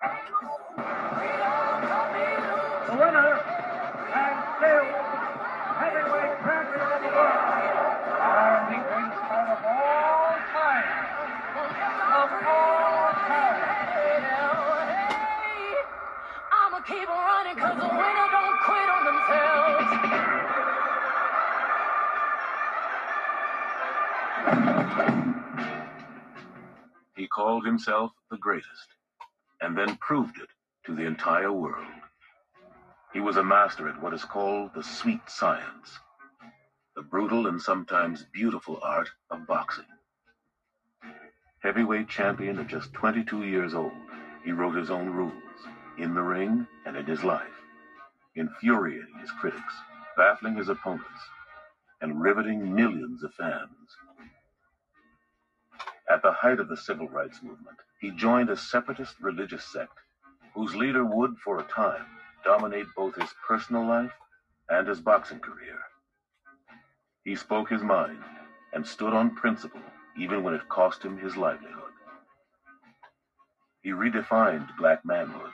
The winner and still heavyweight champion of the world, and the greatest of all time, of all time. I'ma keep running cause the winner don't quit on themselves. He called himself the greatest, and then proved it to the entire world. He was a master at what is called the sweet science, the brutal and sometimes beautiful art of boxing. Heavyweight champion at just 22 years old, he wrote his own rules, in the ring and in his life, infuriating his critics, baffling his opponents, and riveting millions of fans. At the height of the civil rights movement, he joined a separatist religious sect whose leader would, for a time, dominate both his personal life and his boxing career. He spoke his mind and stood on principle even when it cost him his livelihood. He redefined black manhood,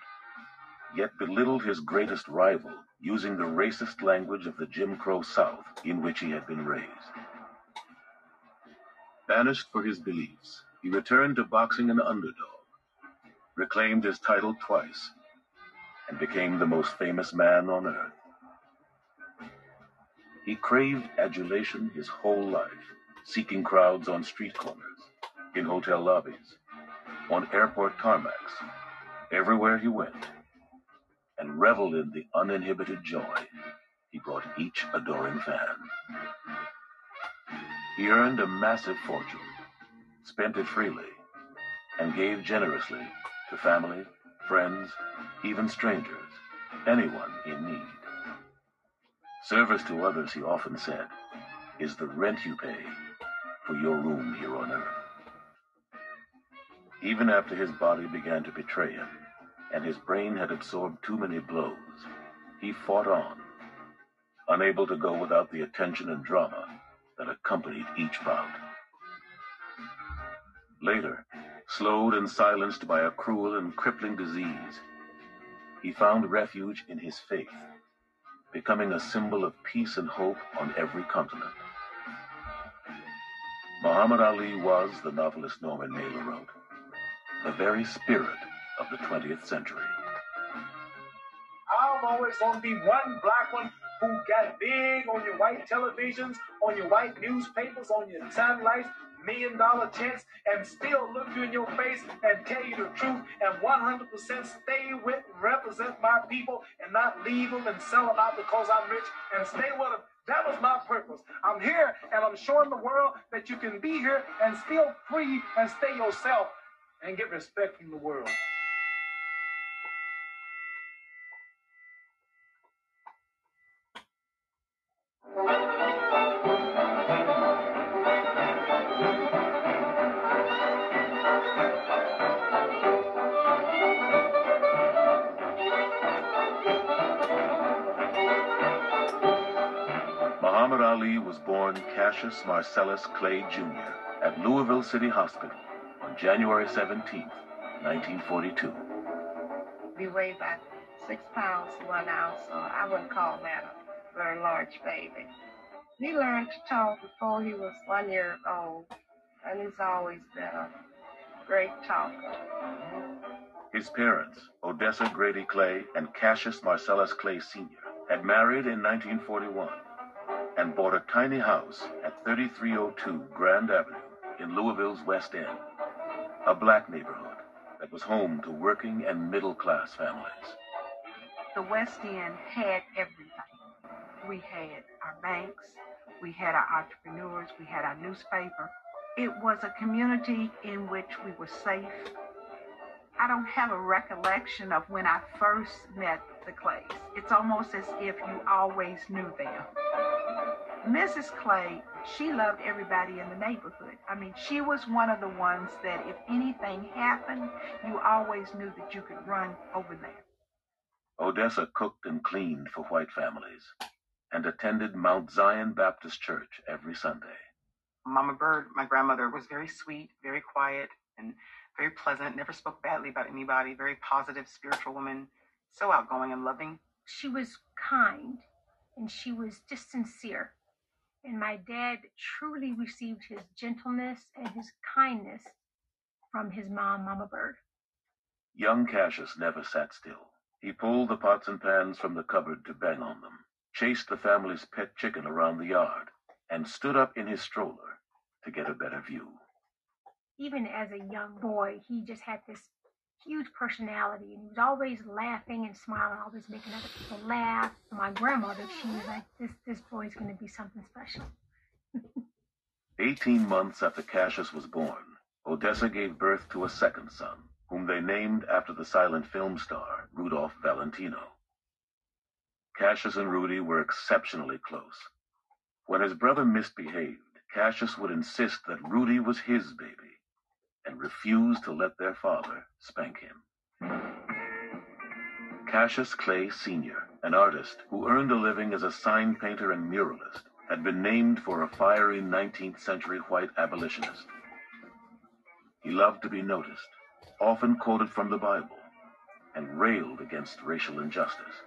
yet belittled his greatest rival using the racist language of the Jim Crow South in which he had been raised. Banished for his beliefs, he returned to boxing an underdog, reclaimed his title twice, and became the most famous man on earth. He craved adulation his whole life, seeking crowds on street corners, in hotel lobbies, on airport tarmacs, everywhere he went, and reveled in the uninhibited joy he brought each adoring fan. He earned a massive fortune, spent it freely, and gave generously to family, friends, even strangers, anyone in need. Service to others, he often said, is the rent you pay for your room here on earth. Even after his body began to betray him, and his brain had absorbed too many blows, he fought on, unable to go without the attention and drama that accompanied each bout. Later, slowed and silenced by a cruel and crippling disease, he found refuge in his faith, becoming a symbol of peace and hope on every continent. Muhammad Ali was, the novelist Norman Mailer wrote, the very spirit of the 20th century. I'm always gonna be one black one who got big on your white televisions, on your white newspapers, on your satellites, million dollar checks, and still look you in your face and tell you the truth and 100% stay with, represent my people, and not leave them and sell them out because I'm rich and stay with them. That was my purpose. I'm here and I'm showing the world that you can be here and still free and stay yourself and get respect from the world. Muhammad Ali was born Cassius Marcellus Clay Jr. at Louisville City Hospital on January 17, 1942. We weighed about six pounds one ounce, so I wouldn't call that very large baby. He learned to talk before he was one year old, and he's always been a great talker. His parents, Odessa Grady Clay and Cassius Marcellus Clay Sr., had married in 1941 and bought a tiny house at 3302 Grand Avenue in Louisville's West End, a black neighborhood that was home to working and middle class families. the West End had everything. We had our banks, we had our entrepreneurs, we had our newspaper. It was a community in which we were safe. I don't have a recollection of when I first met the Clays. It's almost as if you always knew them. Mrs. Clay, she loved everybody in the neighborhood. I mean, she was one of the ones that if anything happened, you always knew that you could run over there. Odessa cooked and cleaned for white families and attended Mount Zion Baptist Church every Sunday. Mama Bird, my grandmother, was very sweet, very quiet, and very pleasant, never spoke badly about anybody, very positive, spiritual woman, so outgoing and loving. She was kind and she was just sincere. And my dad truly received his gentleness and his kindness from his mom, Mama Bird. Young Cassius never sat still. He pulled the pots and pans from the cupboard to bang on them, chased the family's pet chicken around the yard, and stood up in his stroller to get a better view. Even as a young boy, he just had this huge personality and he was always laughing and smiling, always making other people laugh. My grandmother, she was like, this, this boy's going to be something special. 18 months after Cassius was born, Odessa gave birth to a second son, whom they named after the silent film star, Rudolph Valentino. Cassius and Rudy were exceptionally close. When his brother misbehaved, Cassius would insist that Rudy was his baby and refuse to let their father spank him. Cassius Clay Sr., an artist who earned a living as a sign painter and muralist, had been named for a fiery 19th century white abolitionist. He loved to be noticed, often quoted from the Bible, and railed against racial injustice.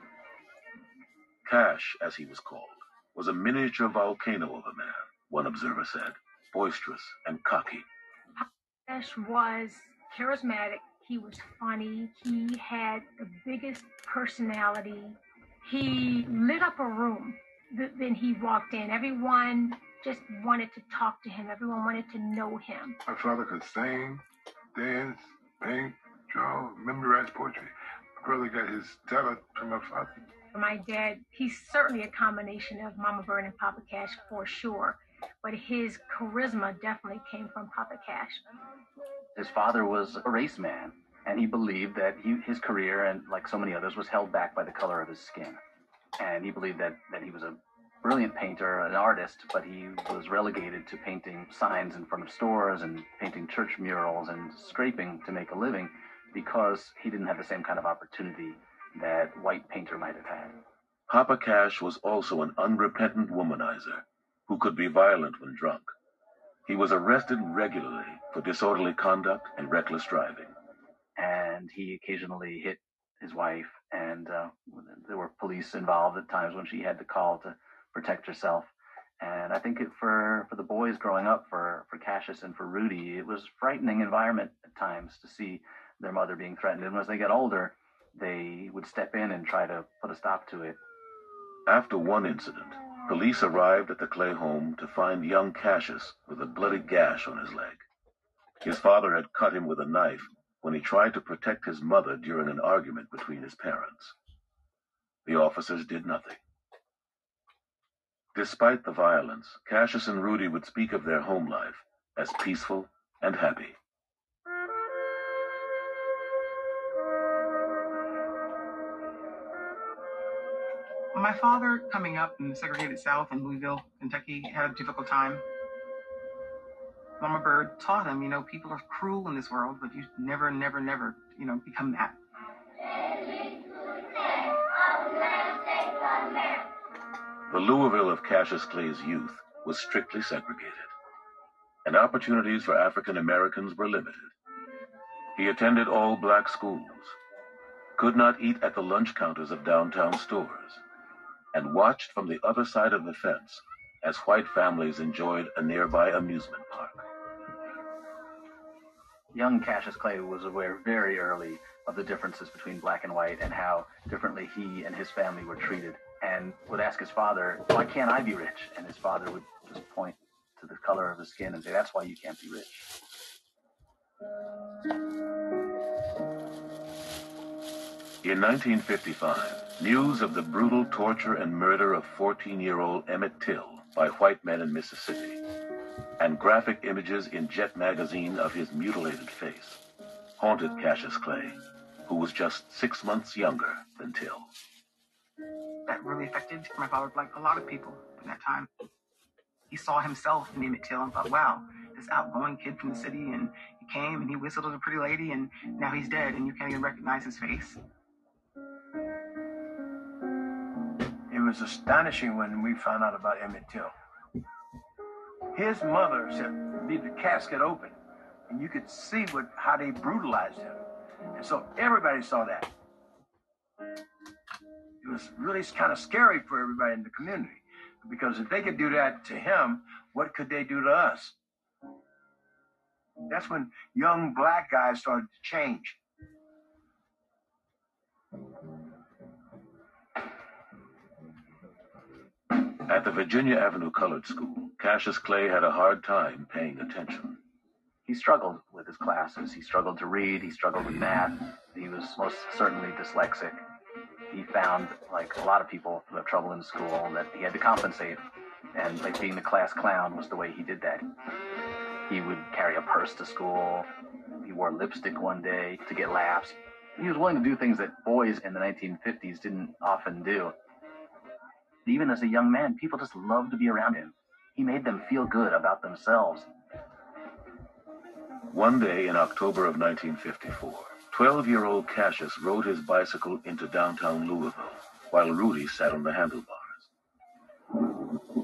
Cash, as he was called, was a miniature volcano of a man, one observer said, boisterous and cocky. Cash was charismatic. He was funny. He had the biggest personality. He lit up a room. Then he walked in. Everyone just wanted to talk to him. Everyone wanted to know him. My father could sing, dance, paint, draw, memorize poetry. My brother got his talent from my father. My dad, he's certainly a combination of Mama Bird and Papa Cash for sure but his charisma definitely came from Papa Cash. His father was a race man, and he believed that he, his career, and like so many others, was held back by the color of his skin. And he believed that, that he was a brilliant painter, an artist, but he was relegated to painting signs in front of stores and painting church murals and scraping to make a living because he didn't have the same kind of opportunity that white painter might have had. Papa Cash was also an unrepentant womanizer who could be violent when drunk. He was arrested regularly for disorderly conduct and reckless driving. And he occasionally hit his wife, and uh, there were police involved at times when she had to call to protect herself. And I think it, for for the boys growing up, for for Cassius and for Rudy, it was frightening environment at times to see their mother being threatened. And as they get older, they would step in and try to put a stop to it. After one incident, Police arrived at the Clay home to find young Cassius with a bloody gash on his leg. His father had cut him with a knife when he tried to protect his mother during an argument between his parents. The officers did nothing. Despite the violence, Cassius and Rudy would speak of their home life as peaceful and happy. My father, coming up in the segregated South in Louisville, Kentucky, had a difficult time. Mama Bird taught him, you know, people are cruel in this world, but you never, never, never, you know, become that. The Louisville of Cassius Clay's youth was strictly segregated, and opportunities for African Americans were limited. He attended all black schools, could not eat at the lunch counters of downtown stores, and watched from the other side of the fence as white families enjoyed a nearby amusement park. Young Cassius Clay was aware very early of the differences between black and white and how differently he and his family were treated, and would ask his father, Why can't I be rich? And his father would just point to the color of his skin and say, That's why you can't be rich. In 1955, News of the brutal torture and murder of 14-year-old Emmett Till by white men in Mississippi, and graphic images in Jet magazine of his mutilated face, haunted Cassius Clay, who was just six months younger than Till. That really affected my father, like a lot of people in that time. He saw himself in Emmett Till and thought, wow, this outgoing kid from the city, and he came and he whistled at a pretty lady, and now he's dead, and you can't even recognize his face. Was astonishing when we found out about Emmett Till. His mother said, leave the casket open. and you could see what how they brutalized him. And so everybody saw that. It was really kind of scary for everybody in the community because if they could do that to him, what could they do to us? That's when young black guys started to change. At the Virginia Avenue Colored School, Cassius Clay had a hard time paying attention. He struggled with his classes. He struggled to read. He struggled with math. He was most certainly dyslexic. He found, like a lot of people who have trouble in school, that he had to compensate. And like being the class clown was the way he did that. He would carry a purse to school. He wore lipstick one day to get laughs. He was willing to do things that boys in the 1950s didn't often do. Even as a young man, people just loved to be around him. He made them feel good about themselves. One day in October of 1954, 12-year-old Cassius rode his bicycle into downtown Louisville, while Rudy sat on the handlebars.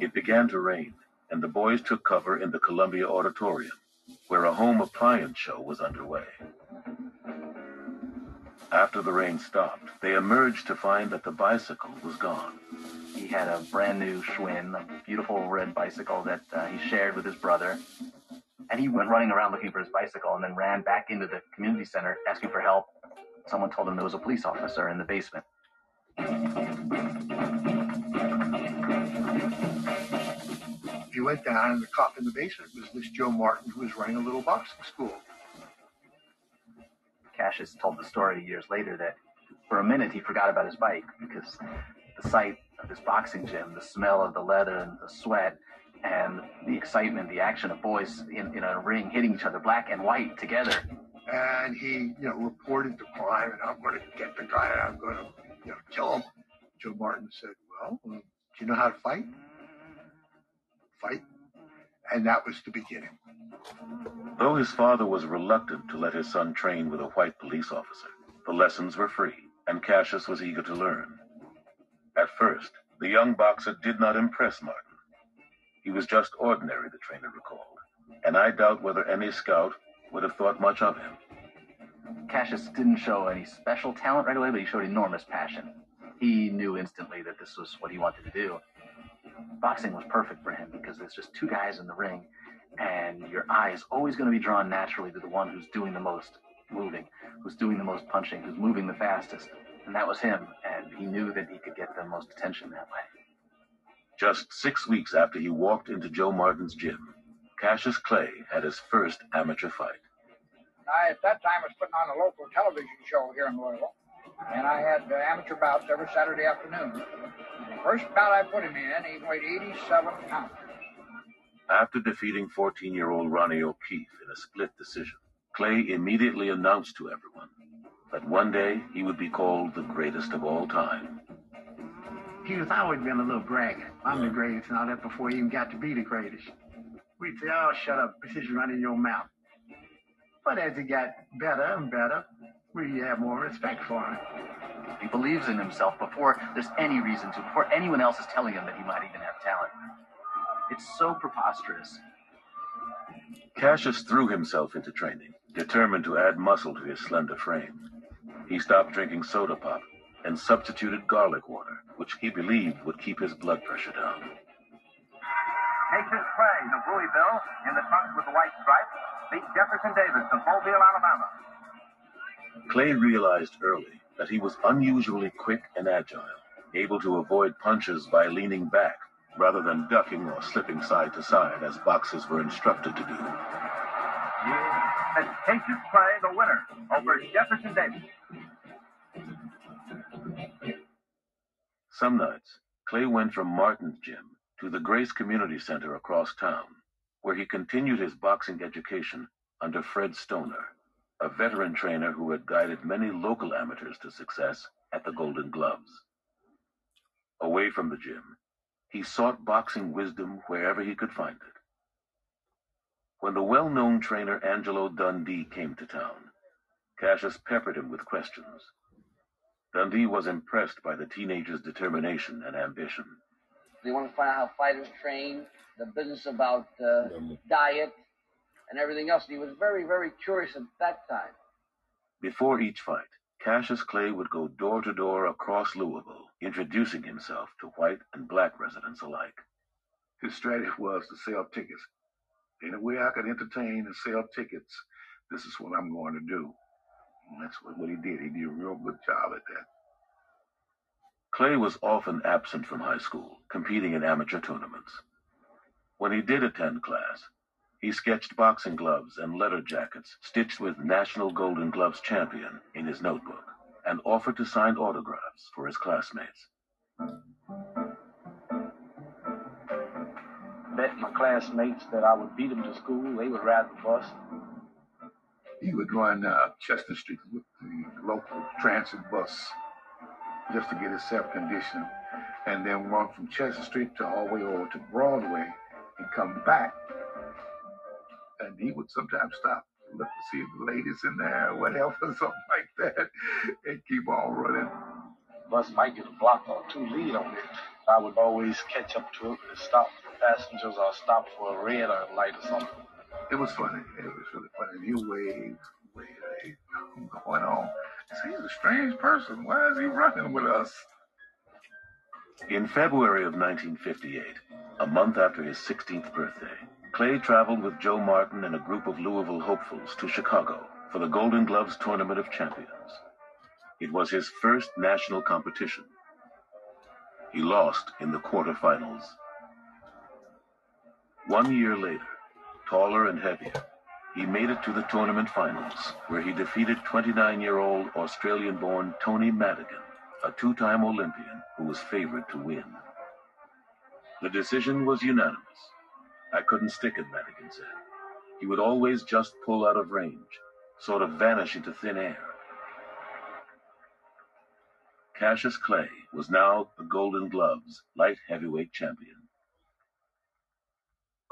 It began to rain, and the boys took cover in the Columbia Auditorium, where a home appliance show was underway. After the rain stopped, they emerged to find that the bicycle was gone. He had a brand new Schwinn, a beautiful red bicycle that uh, he shared with his brother. And he went running around looking for his bicycle and then ran back into the community center asking for help. Someone told him there was a police officer in the basement. He went down, and the cop in the basement was this Joe Martin, who was running a little boxing school. Cassius told the story years later that for a minute he forgot about his bike because the sight of this boxing gym, the smell of the leather and the sweat, and the excitement, the action of boys in, in a ring hitting each other black and white together. And he, you know, reported the crime, and I'm going to get the guy, and I'm going to, you know, kill him. Joe Martin said, "Well, do you know how to fight? Fight." And that was the beginning. Though his father was reluctant to let his son train with a white police officer, the lessons were free, and Cassius was eager to learn. At first, the young boxer did not impress Martin. He was just ordinary, the trainer recalled, and I doubt whether any scout would have thought much of him. Cassius didn't show any special talent right away, but he showed enormous passion. He knew instantly that this was what he wanted to do. Boxing was perfect for him because there's just two guys in the ring, and your eye is always going to be drawn naturally to the one who's doing the most moving, who's doing the most punching, who's moving the fastest. And that was him, and he knew that he could get the most attention that way. Just six weeks after he walked into Joe Martin's gym, Cassius Clay had his first amateur fight. I, at that time, was putting on a local television show here in Louisville, and I had uh, amateur bouts every Saturday afternoon. The first bout I put him in, he weighed 87 pounds. After defeating 14-year-old Ronnie O'Keefe in a split decision, Clay immediately announced to everyone that one day he would be called the greatest of all time. He was always been a little braggart. I'm the greatest and all that before he even got to be the greatest. We'd say, oh, shut up, this is running your mouth. But as he got better and better, we have more respect for him. He believes in himself before there's any reason to, before anyone else is telling him that he might even have talent. It's so preposterous. Cassius threw himself into training, determined to add muscle to his slender frame. He stopped drinking soda pop and substituted garlic water, which he believed would keep his blood pressure down. Cassius Clay of Louisville in the trunks with the white stripes beat Jefferson Davis of Mobile, Alabama. Clay realized early that he was unusually quick and agile, able to avoid punches by leaning back rather than ducking or slipping side to side as boxers were instructed to do. And Cassius Clay, the winner over Jefferson Davis. Some nights, Clay went from Martin's gym to the Grace Community Center across town, where he continued his boxing education under Fred Stoner, a veteran trainer who had guided many local amateurs to success at the Golden Gloves. Away from the gym, he sought boxing wisdom wherever he could find it. When the well-known trainer Angelo Dundee came to town, Cassius peppered him with questions. Dundee was impressed by the teenager's determination and ambition. They want to find out how fighters train, the business about uh, diet, and everything else. And he was very, very curious at that time. Before each fight, Cassius Clay would go door to door across Louisville, introducing himself to white and black residents alike. His strategy was to sell tickets. Any way I could entertain and sell tickets, this is what I'm going to do. That's what, what he did. He did a real good job at that. Clay was often absent from high school, competing in amateur tournaments. When he did attend class, he sketched boxing gloves and leather jackets stitched with National Golden Gloves champion in his notebook and offered to sign autographs for his classmates. Bet my classmates that I would beat them to school. They would ride the bus. He would run uh, Chester Street with the local transit bus just to get himself conditioned, and then run from Chester Street to all the way over to Broadway and come back. And he would sometimes stop to look to see if the ladies in there or whatever, something like that, and keep on running. Bus might get a block or two lead on it. I would always catch up to it and stop for passengers or stop for a red or a light or something. It was funny. It was really funny. He waved, waved, going on. I said, he's a strange person. Why is he running with us? In February of 1958, a month after his 16th birthday, Clay traveled with Joe Martin and a group of Louisville hopefuls to Chicago for the Golden Gloves Tournament of Champions. It was his first national competition. He lost in the quarterfinals. One year later, taller and heavier, he made it to the tournament finals, where he defeated 29-year-old Australian-born Tony Madigan, a two-time Olympian who was favored to win. The decision was unanimous. I couldn't stick it, Madigan said. He would always just pull out of range, sort of vanish into thin air. Cassius Clay was now the Golden Gloves light heavyweight champion.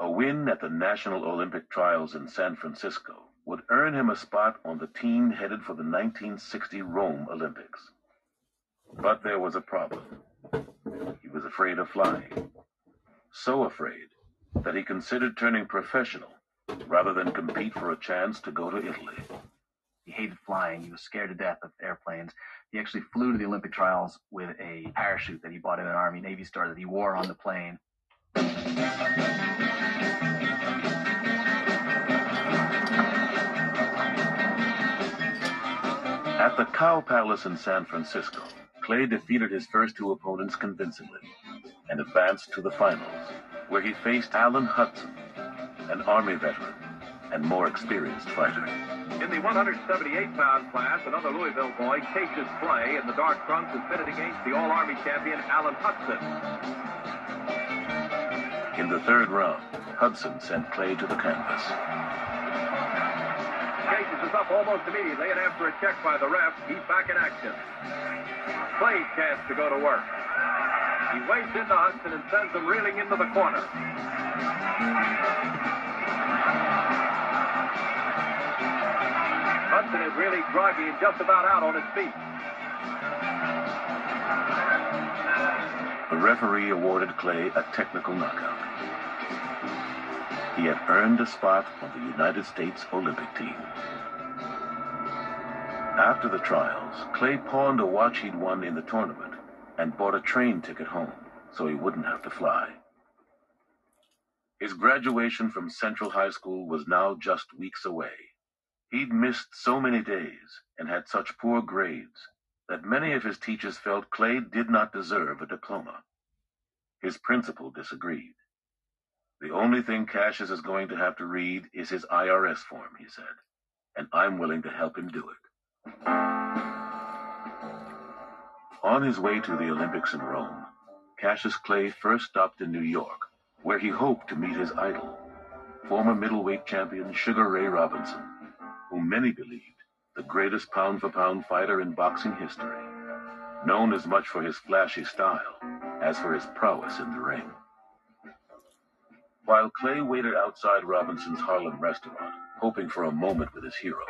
A win at the National Olympic Trials in San Francisco would earn him a spot on the team headed for the 1960 Rome Olympics. But there was a problem. He was afraid of flying. So afraid that he considered turning professional rather than compete for a chance to go to Italy. He hated flying. He was scared to death of airplanes. He actually flew to the Olympic trials with a parachute that he bought in an Army Navy store that he wore on the plane. At the Cow Palace in San Francisco, Clay defeated his first two opponents convincingly and advanced to the finals, where he faced Alan Hudson, an Army veteran and more experienced fighter. In the 178-pound class, another Louisville boy, Cassius Clay, in the dark trunks, is pitted against the All-Army champion Alan Hudson. In the third round, Hudson sent Clay to the canvas. Cassius is up almost immediately, and after a check by the ref, he's back in action. Clay's chance to go to work. He waits into Hudson and sends him reeling into the corner. Hudson is really groggy and just about out on his feet. The referee awarded Clay a technical knockout. He had earned a spot on the United States Olympic team. After the trials, Clay pawned a watch he'd won in the tournament and bought a train ticket home so he wouldn't have to fly. His graduation from Central High School was now just weeks away. He'd missed so many days and had such poor grades that many of his teachers felt Clay did not deserve a diploma. His principal disagreed. The only thing Cassius is going to have to read is his IRS form, he said, and I'm willing to help him do it. On his way to the Olympics in Rome, Cassius Clay first stopped in New York, where he hoped to meet his idol, former middleweight champion Sugar Ray Robinson, whom many believed the greatest pound-for-pound fighter in boxing history, known as much for his flashy style as for his prowess in the ring. While Clay waited outside Robinson's Harlem restaurant, hoping for a moment with his hero,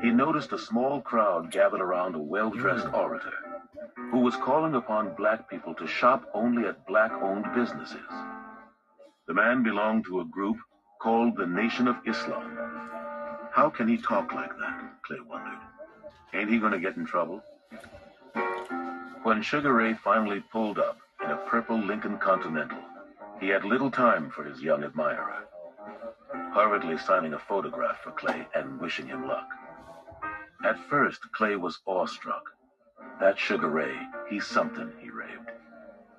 he noticed a small crowd gathered around a well-dressed hmm. orator who was calling upon black people to shop only at black-owned businesses. The man belonged to a group called the Nation of Islam. How can he talk like that? Clay wondered. Ain't he gonna get in trouble? When Sugar Ray finally pulled up in a purple Lincoln Continental, he had little time for his young admirer, hurriedly signing a photograph for Clay and wishing him luck. At first, Clay was awestruck. That Sugar Ray, he's something, he raved.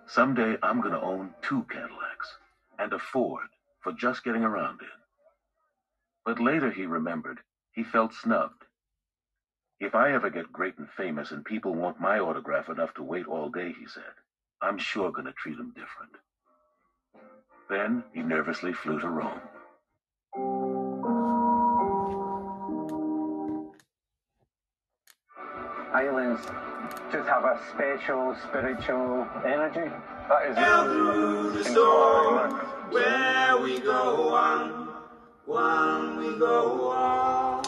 Someday I'm gonna own two Cadillacs and a Ford for just getting around in. But later he remembered he felt snubbed. If I ever get great and famous and people want my autograph enough to wait all day, he said, I'm sure gonna treat 'em different. Then he nervously flew to Rome. Aliens just have a special spiritual energy. That is through the storm, where we go on, one we go on.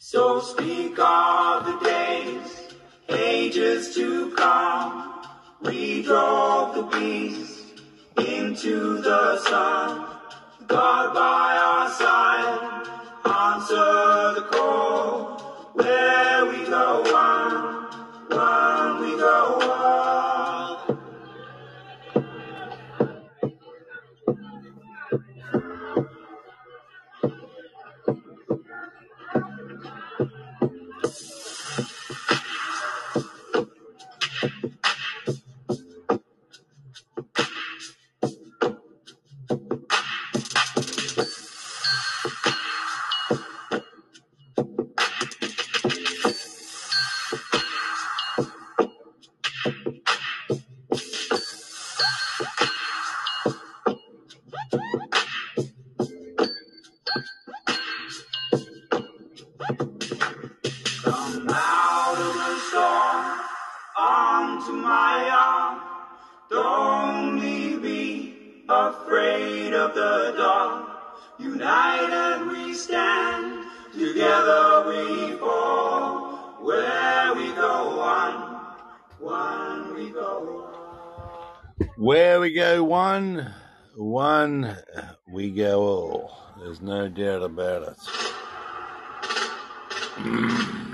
So speak of the days, ages to come. We drove the beast into the sun. God by our side, answer the call. Where we go on. Where we go one, one we go all. There's no doubt about it.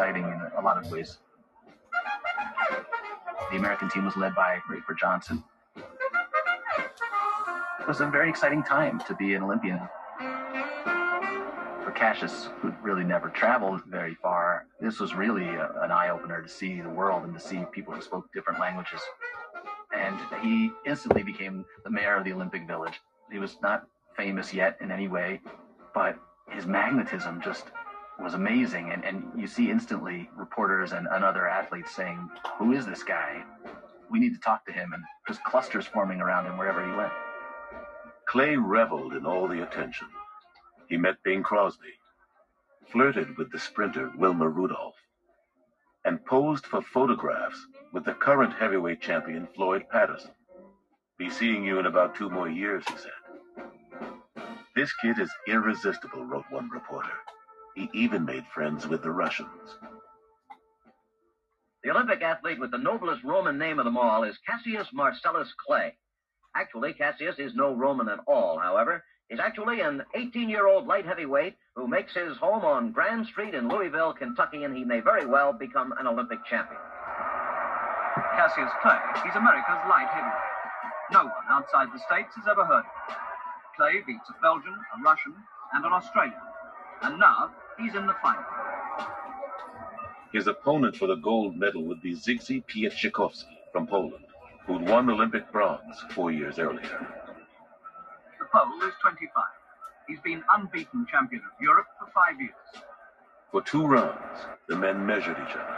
exciting in a lot of ways. The American team was led by Rafer Johnson. It was a very exciting time to be an Olympian. For Cassius, who really never traveled very far, this was really a, an eye opener to see the world and to see people who spoke different languages. And he instantly became the mayor of the Olympic Village. He was not famous yet in any way, but his magnetism just was amazing. And, and you see instantly reporters and, and other athletes saying, Who is this guy? We need to talk to him. And just clusters forming around him wherever he went. Clay reveled in all the attention. He met Bing Crosby, flirted with the sprinter Wilma Rudolph, and posed for photographs with the current heavyweight champion Floyd Patterson. Be seeing you in about two more years, he said. This kid is irresistible, wrote one reporter. He even made friends with the Russians. The Olympic athlete with the noblest Roman name of them all is Cassius Marcellus Clay. Actually, Cassius is no Roman at all, however. He's actually an 18 year old light heavyweight who makes his home on Grand Street in Louisville, Kentucky, and he may very well become an Olympic champion. Cassius Clay, he's America's light heavyweight. No one outside the States has ever heard of him. Clay beats a Belgian, a Russian, and an Australian. And now he's in the final. His opponent for the gold medal would be Zygzy Pietrzykowski from Poland, who'd won Olympic bronze four years earlier. The Pole is 25. He's been unbeaten champion of Europe for five years. For two rounds, the men measured each other.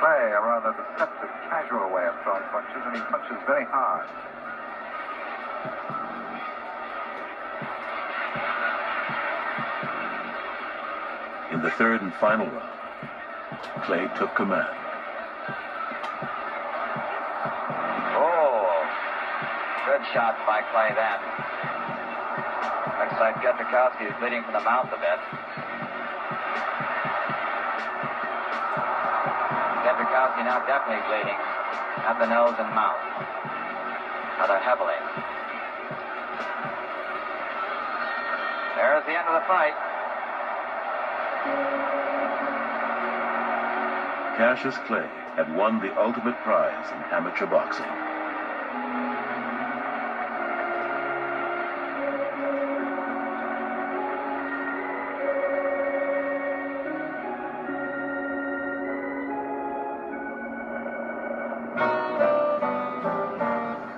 Clay, a rather deceptive, casual way of throwing punches, and he punches very hard. In the third and final round, Clay took command. Oh, good shot by Clay then. Looks like Pietrzykowski is bleeding from the mouth a bit. Pietrzykowski now definitely bleeding at the nose and mouth. Rather heavily. There's the end of the fight. Cassius Clay had won the ultimate prize in amateur boxing.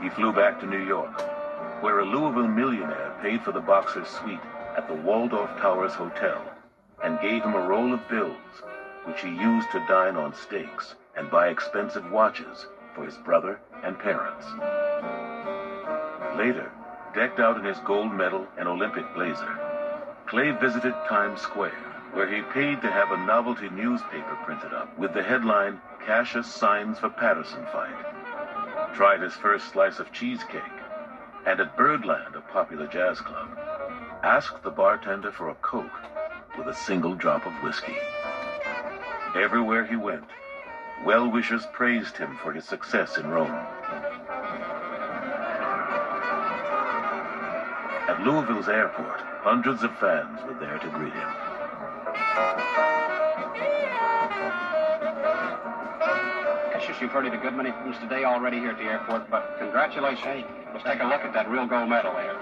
He flew back to New York, where a Louisville millionaire paid for the boxer's suite at the Waldorf Towers Hotel and gave him a roll of bills, which he used to dine on steaks and buy expensive watches for his brother and parents. Later, decked out in his gold medal and Olympic blazer, Clay visited Times Square, where he paid to have a novelty newspaper printed up with the headline Cassius Signs for Patterson Fight. Tried his first slice of cheesecake, and at Birdland, a popular jazz club, asked the bartender for a Coke with a single drop of whiskey. Everywhere he went, well wishers praised him for his success in Rome. At Louisville's airport, hundreds of fans were there to greet him. Cassius, you've heard it a good many times today already here at the airport, but congratulations. Let's take a look at that real gold medal there.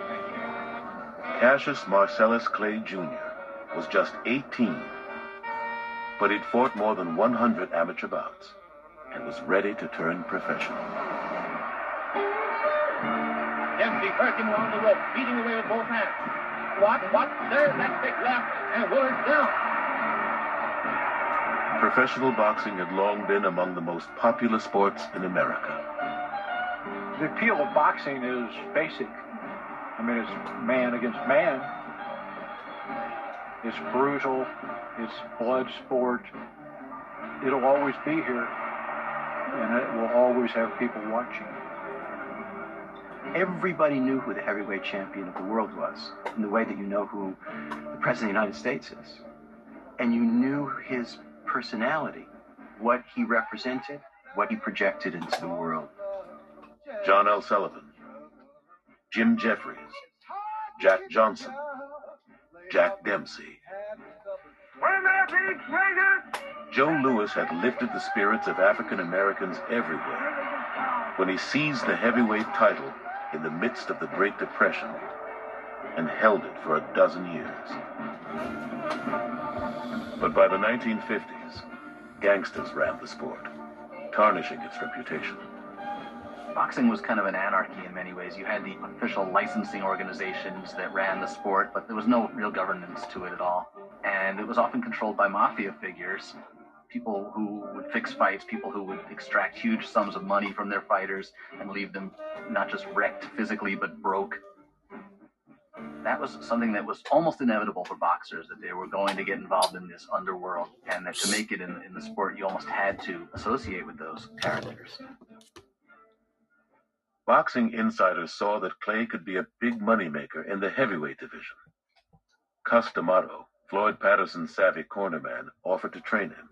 Cassius Marcellus Clay Jr. was just 18, but he'd fought more than 100 amateur bouts and was ready to turn professional. Dempsey first him along the rope, beating away with both hands. What? What? There's that big left, and Willard's down. Professional boxing had long been among the most popular sports in America. The appeal of boxing is basic. I mean, it's man against man. It's brutal. It's blood sport. It'll always be here, and it will always have people watching. Everybody knew who the heavyweight champion of the world was, in the way that you know who the President of the United States is. And you knew his personality, what he represented, what he projected into the world. John L. Sullivan, Jim Jeffries, Jack Johnson, Jack Dempsey. Joe Louis had lifted the spirits of African Americans everywhere when he seized the heavyweight title in the midst of the Great Depression and held it for a dozen years. But by the 1950s, gangsters ran the sport, tarnishing its reputation. Boxing was kind of an anarchy in many ways. You had the official licensing organizations that ran the sport, but there was no real governance to it at all. And it was often controlled by mafia figures, people who would fix fights, people who would extract huge sums of money from their fighters and leave them not just wrecked physically, but broke. That was something that was almost inevitable for boxers, that they were going to get involved in this underworld, and that to make it in, in the sport, you almost had to associate with those characters. Boxing insiders saw that Clay could be a big moneymaker in the heavyweight division. Cus D'Amato, Floyd Patterson's savvy cornerman, offered to train him.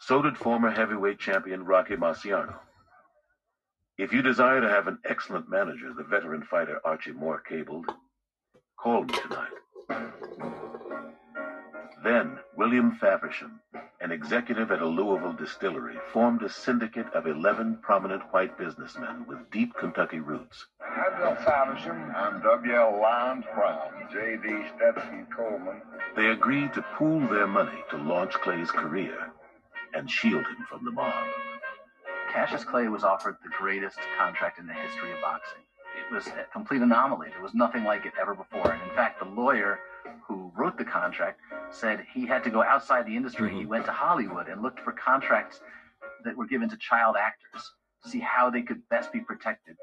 So did former heavyweight champion Rocky Marciano. If you desire to have an excellent manager, the veteran fighter Archie Moore cabled, call me tonight. Then, William Faversham, an executive at a Louisville distillery, formed a syndicate of 11 prominent white businessmen with deep Kentucky roots. I'm Bill Faversham. I'm W.L. Lyons Brown. J.D. Stetson Coleman. They agreed to pool their money to launch Clay's career and shield him from the mob. Cassius Clay was offered the greatest contract in the history of boxing. It was a complete anomaly. There was nothing like it ever before. And in fact, the lawyer who wrote the contract said he had to go outside the industry. He went to Hollywood and looked for contracts that were given to child actors to see how they could best be protected.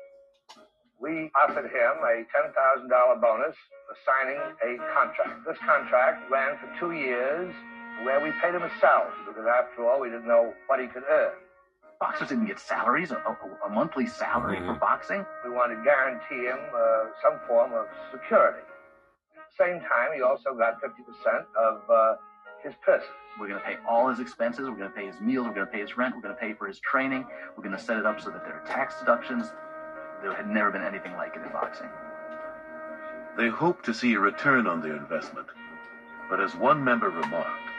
We offered him a $10,000 bonus for signing a contract. This contract ran for two years where we paid him a salary because after all, we didn't know what he could earn. Boxers didn't get salaries, a, a, a monthly salary for boxing. We wanted to guarantee him uh, some form of security. At the same time, he also got 50% of uh, his purses. We're going to pay all his expenses. We're going to pay his meals. We're going to pay his rent. We're going to pay for his training. We're going to set it up so that there are tax deductions. There had never been anything like it in boxing. They hoped to see a return on their investment. But as one member remarked,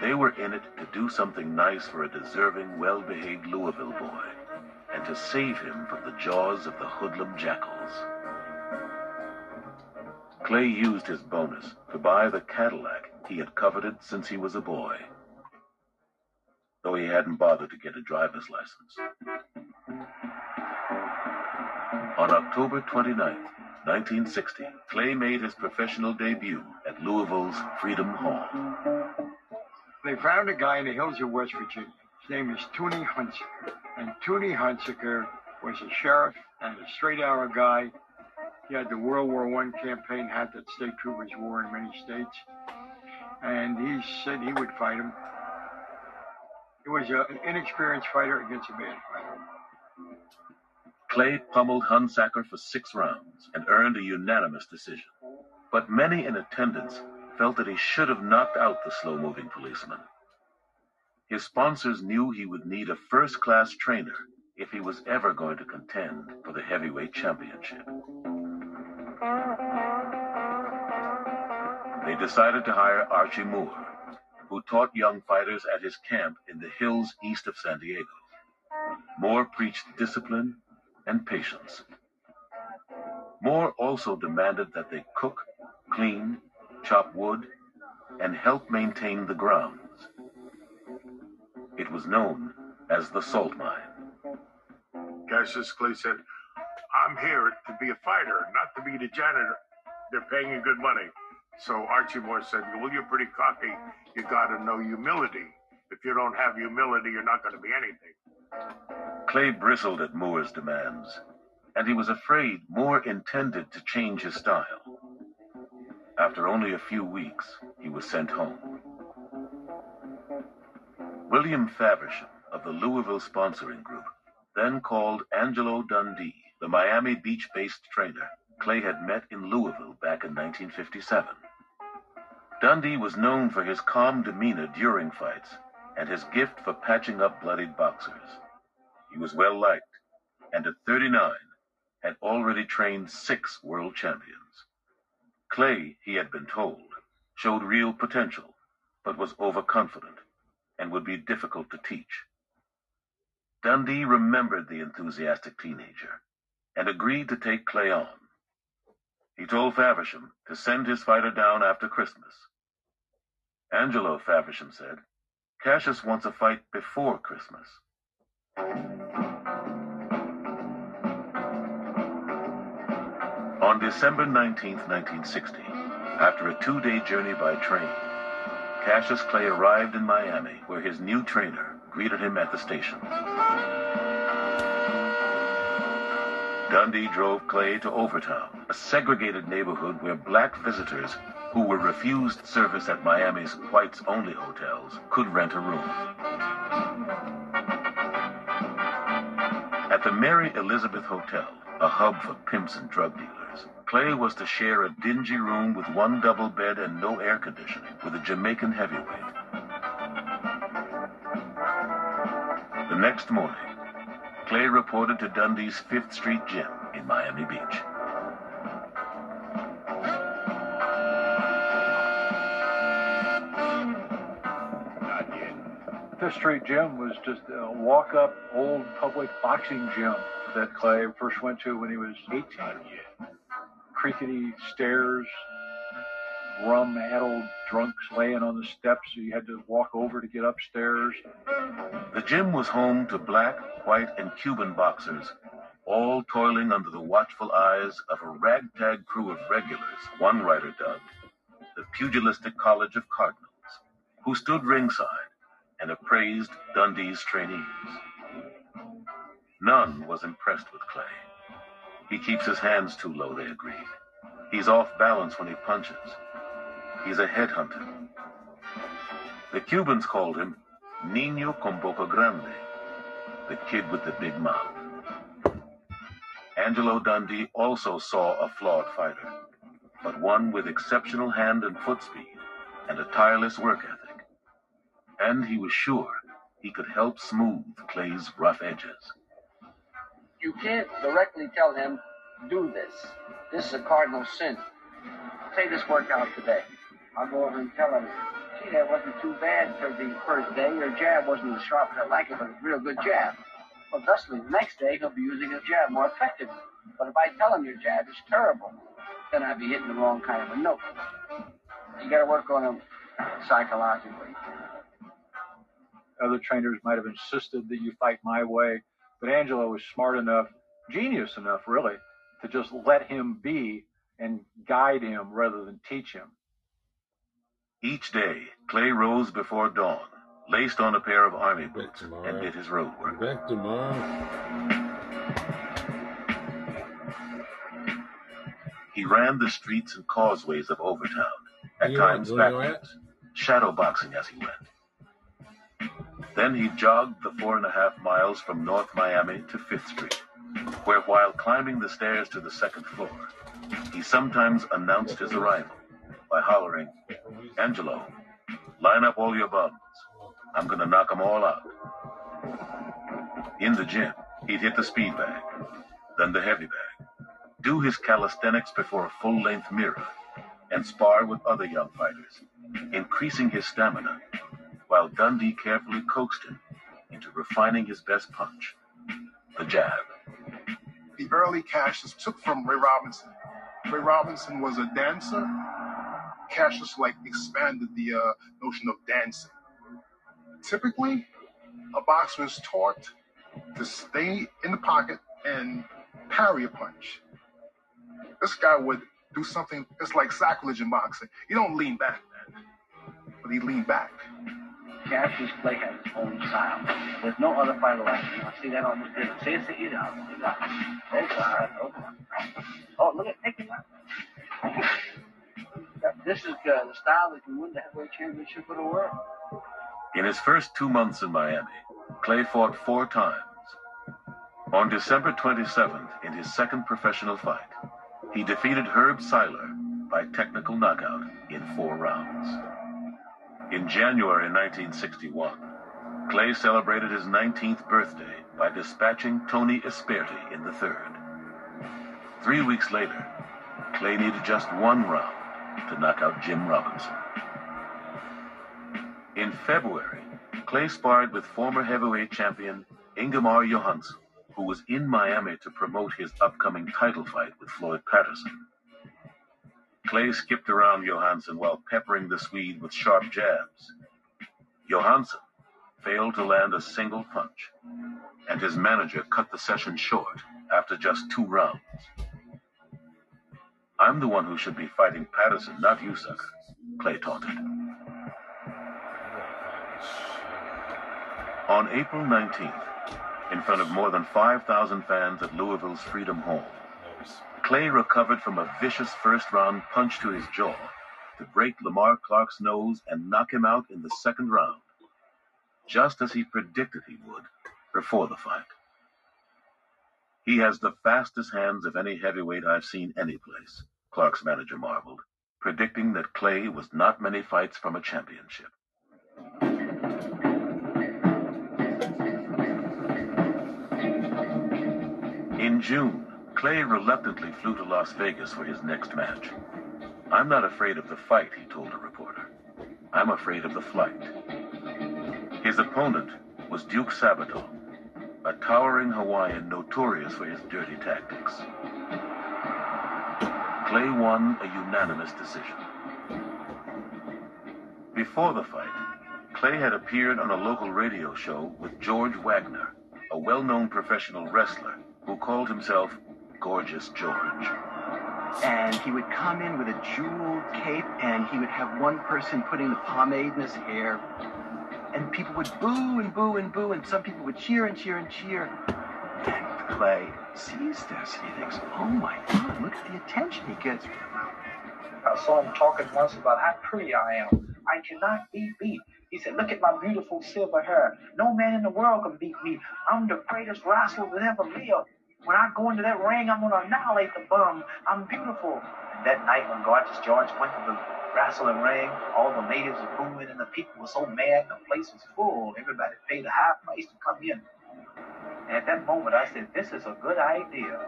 they were in it to do something nice for a deserving, well-behaved Louisville boy and to save him from the jaws of the hoodlum jackals. Clay used his bonus to buy the Cadillac he had coveted since he was a boy, though he hadn't bothered to get a driver's license. On October 29, 1960, Clay made his professional debut at Louisville's Freedom Hall. They found a guy in the hills of West Virginia. His name is Tunney Hunsaker. And Tunney Hunsaker was a sheriff and a straight arrow guy. He had the World War I campaign hat that state troopers wore in many states. And he said he would fight him. He was a, an inexperienced fighter against a bad fighter. Clay pummeled Hunsaker for six rounds and earned a unanimous decision. But many in attendance felt that he should have knocked out the slow moving policeman. His sponsors knew he would need a first class trainer if he was ever going to contend for the heavyweight championship. They decided to hire Archie Moore, who taught young fighters at his camp in the hills east of San Diego. Moore preached discipline and patience. Moore also demanded that they cook, clean, chop wood, and help maintain the grounds. It was known as the salt mine. Cassius Clay said, I'm here to be a fighter, not to be the janitor. They're paying you good money. So Archie Moore said, Well, you're pretty cocky. You got to know humility. If you don't have humility, you're not going to be anything. Clay bristled at Moore's demands, and he was afraid Moore intended to change his style. After only a few weeks, he was sent home. William Faversham of the Louisville sponsoring group then called Angelo Dundee, the Miami Beach based trainer Clay had met in Louisville back in 1957. Dundee was known for his calm demeanor during fights and his gift for patching up bloodied boxers. He was well liked, and at 39 had already trained six world champions. Clay, he had been told, showed real potential, but was overconfident and would be difficult to teach. Dundee remembered the enthusiastic teenager and agreed to take Clay on. He told Faversham to send his fighter down after Christmas. Angelo Faversham said, Cassius wants a fight before Christmas. On December 19, 1960, after a two-day journey by train, Cassius Clay arrived in Miami, where his new trainer greeted him at the station. Dundee drove Clay to Overtown, a segregated neighborhood where black visitors who were refused service at Miami's whites-only hotels could rent a room. At the Mary Elizabeth Hotel, a hub for pimps and drug dealers, Clay was to share a dingy room with one double bed and no air conditioning with a Jamaican heavyweight. The next morning, Clay reported to Dundee's Fifth Street gym in Miami Beach. Not yet. Fifth Street Gym was just a walk up old public boxing gym that Clay first went to when he was 18. Yet, Creaky stairs, rum addled drunks laying on the steps. So you had to walk over to get upstairs. The gym was home to black, white, and Cuban boxers, all toiling under the watchful eyes of a ragtag crew of regulars, one writer dubbed the Pugilistic College of Cardinals, who stood ringside and appraised Dundee's trainees. None was impressed with Clay. He keeps his hands too low, they agreed. He's off balance when he punches. He's a headhunter. The Cubans called him Niño con Boca Grande, the kid with the big mouth. Angelo Dundee also saw a flawed fighter, but one with exceptional hand and foot speed and a tireless work ethic and he was sure he could help smooth Clay's rough edges. You can't directly tell him, do this. This is a cardinal sin. Say this workout today. I'll go over and tell him, gee, that wasn't too bad for the first day. Your jab wasn't as sharp as I like it, but it's a real good jab. Well, thusly, the next day he'll be using his jab more effectively. But if I tell him your jab is terrible, then I'd be hitting the wrong kind of a note. You got to work on him psychologically. Other trainers might have insisted that you fight my way, but Angelo was smart enough, genius enough, really, to just let him be and guide him rather than teach him. Each day, Clay rose before dawn, laced on a pair of army boots, and did his road work. Back tomorrow. He ran the streets and causeways of Overtown, at You times backwards, shadow boxing as he went. Then he jogged the four and a half miles from North Miami to Fifth Street, where while climbing the stairs to the second floor, he sometimes announced his arrival by hollering, Angelo, line up all your bums. I'm gonna knock 'em all out. In the gym, he'd hit the speed bag, then the heavy bag, do his calisthenics before a full-length mirror, and spar with other young fighters, increasing his stamina while Dundee carefully coaxed him into refining his best punch, the jab. the early Cassius took from Ray Robinson. Ray Robinson was a dancer. Cassius like expanded the uh, notion of dancing. Typically, a boxer is taught to stay in the pocket and parry a punch. This guy would do something. It's like sacrilege in boxing. You don't lean back, man, but he leaned back. Cassius Clay has his own style. There's no other fighter like him. I see that on the stage. See, see, it out. See? Oh, look at take it out. This is uh, the style that can win the heavyweight championship of the world. In his first two months in Miami, Clay fought four times. On December 27th, in his second professional fight, he defeated Herb Siler by technical knockout in four rounds. In January 1961, Clay celebrated his 19th birthday by dispatching Tony Esperti in the third. Three weeks later, Clay needed just one round to knock out Jim Robinson. In February, Clay sparred with former heavyweight champion Ingemar Johansson, who was in Miami to promote his upcoming title fight with Floyd Patterson. Clay skipped around Johansson while peppering the Swede with sharp jabs. Johansson failed to land a single punch, and his manager cut the session short after just two rounds. I'm the one who should be fighting Patterson, not you, sucker, Clay taunted. On April 19th, in front of more than 5,000 fans at Louisville's Freedom Hall, Clay recovered from a vicious first round punch to his jaw to break Lamar Clark's nose and knock him out in the second round, just as he predicted he would before the fight. He has the fastest hands of any heavyweight I've seen anyplace, Clark's manager marveled, predicting that Clay was not many fights from a championship. In June, Clay reluctantly flew to Las Vegas for his next match. I'm not afraid of the fight, he told a reporter. I'm afraid of the flight. His opponent was Duke Sabato, a towering Hawaiian notorious for his dirty tactics. Clay won a unanimous decision. Before the fight, Clay had appeared on a local radio show with George Wagner, a well-known professional wrestler who called himself Gorgeous George. And he would come in with a jeweled cape, and he would have one person putting the pomade in his hair. And people would boo and boo and boo, and some people would cheer and cheer and cheer. And Clay sees this, he thinks, oh my God, look at the attention he gets. I saw him talking once about how pretty I am. I cannot be beat. He said, look at my beautiful silver hair. No man in the world can beat me. I'm the greatest wrestler that ever lived. When I go into that ring, I'm going to annihilate the bum. I'm beautiful. And that night when Gorgeous George went to the wrestling ring, all the ladies were booing and the people were so mad. The place was full. Everybody paid a high price to come in. And at that moment, I said, this is a good idea.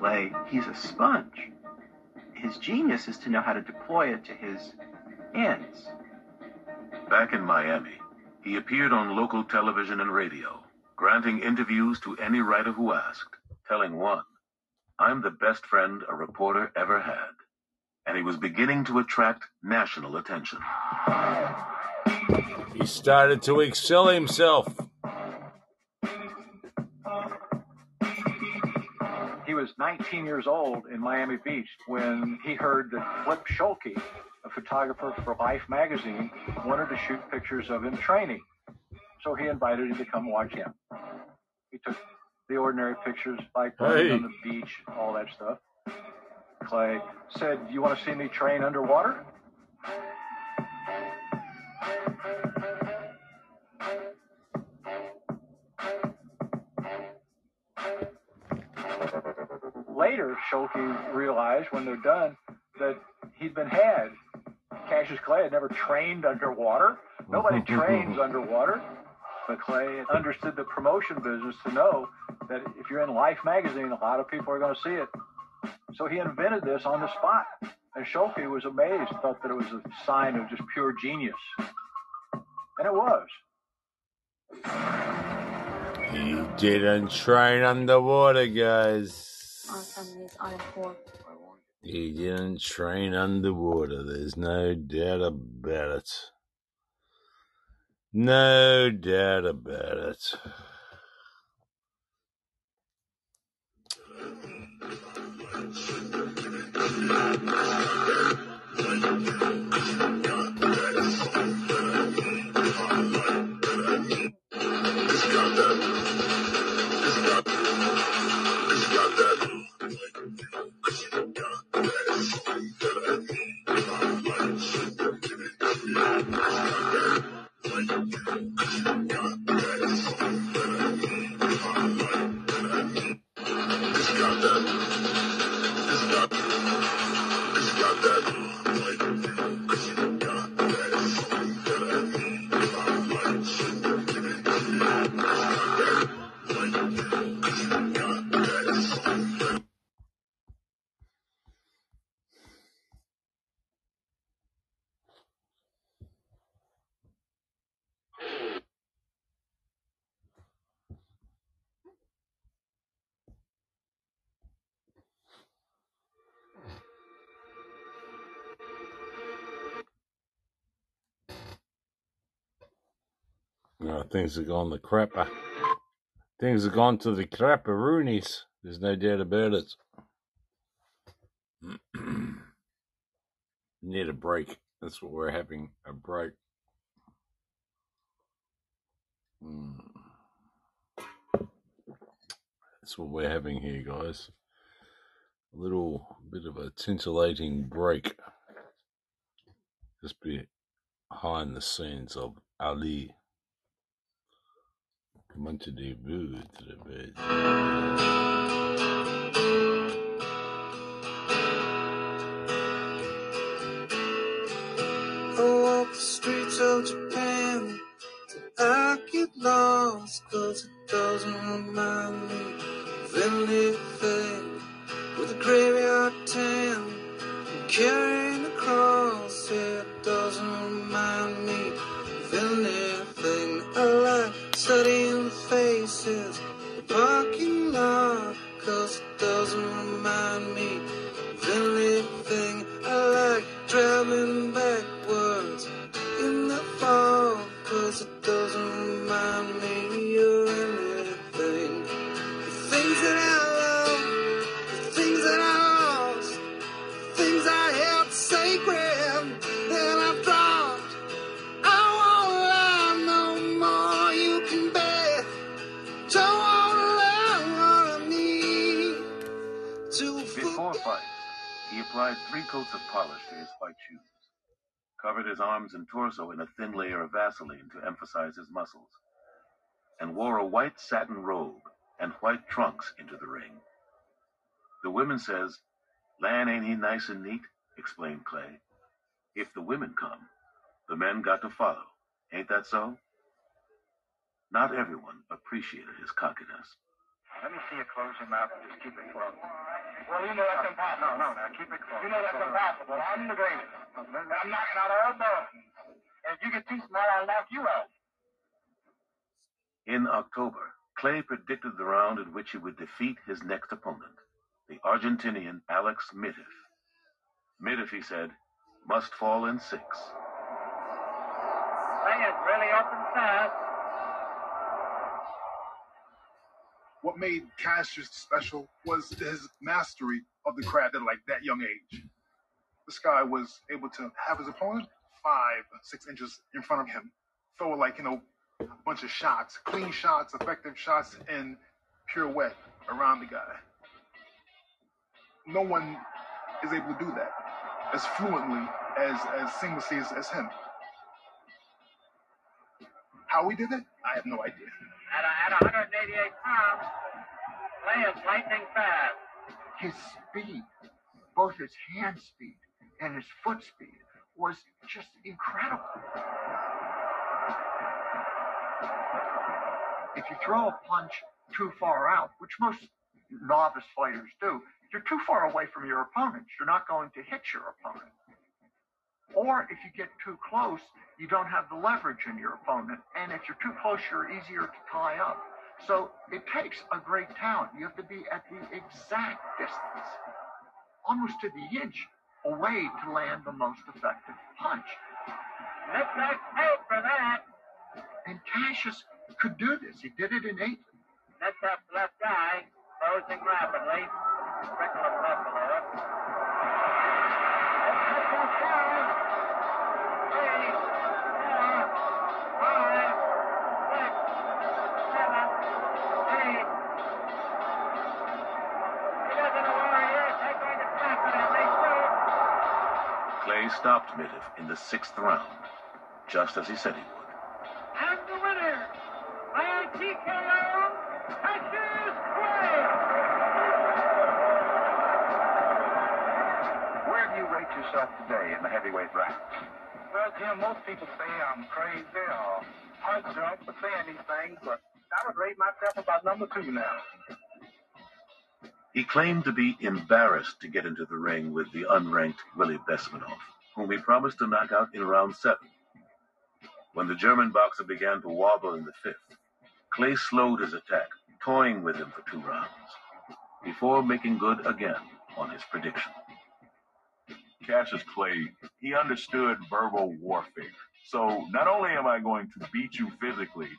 Clay, he's a sponge. His genius is to know how to deploy it to his ends. Back in Miami, he appeared on local television and radio, granting interviews to any writer who asked, telling one, I'm the best friend a reporter ever had. And he was beginning to attract national attention. He started to excel himself. Was 19 years old in Miami Beach when he heard that Flip Schulke, a photographer for Life magazine, wanted to shoot pictures of him training. So he invited him to come watch him. He took the ordinary pictures like Hey. on the beach, all that stuff. Clay said, You want to see me train underwater? Schulke realized when they're done that he'd been had. Cassius Clay had never trained underwater. Nobody trains underwater. But Clay understood the promotion business to know that if you're in Life magazine, a lot of people are going to see it. So he invented this on the spot. And Schulke was amazed, thought that it was a sign of just pure genius. And it was. He didn't train underwater, guys. He didn't train underwater. There's no doubt about it. No doubt about it. Things have gone the crapper. Things have gone to the crapper, crapperoonies. There's no doubt about it. Need a break. That's what we're having a break. Mm. That's what we're having here, guys. A little bit of a tintillating break. Just behind the scenes of Ali. Montague moved to the bed. streets of Japan till I get lost cause it doesn't remind me of anything with a grave torso in a thin layer of Vaseline to emphasize his muscles, and wore a white satin robe and white trunks into the ring. The women says, Lan, ain't he nice and neat? explained Clay. If the women come, the men got to follow. Ain't that so? Not everyone appreciated his cockiness. Let me see you close your mouth and just keep it closed. Well, you know that's impossible. No, no, no, keep it closed. You know that's impossible. I'm the greatest. I'm knocking out all doors. And if you get too smart, I'll knock you out. In October, Clay predicted the round in which he would defeat his next opponent, the Argentinian Alex Miteff. Miteff, he said, must fall in six. Thing is really open fast. What made Cassius special was his mastery of the craft at like that young age. This guy was able to have his opponent five, six inches in front of him, throw like, you know, a bunch of shots, clean shots, effective shots, and pirouette around the guy. No one is able to do that as fluently, as, as seamlessly as, as him. How he did it, I have no idea. At, a, at 188 pounds, Clay is lightning fast. His speed, both his hand speed and his foot speed, was just incredible. If you throw a punch too far out, which most novice fighters do, you're too far away from your opponent. You're not going to hit your opponent. Or if you get too close, you don't have the leverage in your opponent. And if you're too close, you're easier to tie up. So it takes a great talent. You have to be at the exact distance, almost to the inch, away to land the most effective punch. Looks like hope for that. And Cassius could do this. He did it in eight. That's that left eye, closing rapidly. Trickle of blood below Clay stopped Miteff in the sixth round, just as he said he would. And the winner by TKO, Cassius Clay. Where do you rate yourself today in the heavyweight ranks? Well, Jim, most people say I'm crazy or punch drunk for saying these things, but I would rate myself about number two now. He claimed to be embarrassed to get into the ring with the unranked Willie Besmanoff, whom he promised to knock out in round seven. When the German boxer began to wobble in the fifth, Clay slowed his attack, toying with him for two rounds, before making good again on his prediction. Cassius Clay, he understood verbal warfare. So not only am I going to beat you physically,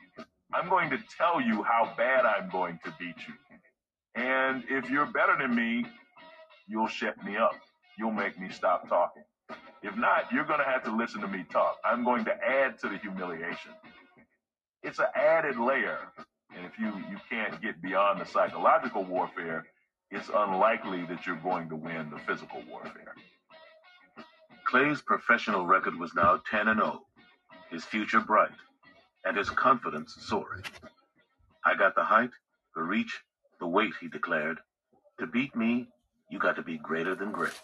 I'm going to tell you how bad I'm going to beat you. And if you're better than me, you'll shut me up. You'll make me stop talking. If not, you're going to have to listen to me talk. I'm going to add to the humiliation. It's an added layer. And if you, you can't get beyond the psychological warfare, it's unlikely that you're going to win the physical warfare. Clay's professional record was now 10 and 0, his future bright, and his confidence soaring. I got the height, the reach, the weight, he declared. To beat me, you got to be greater than great.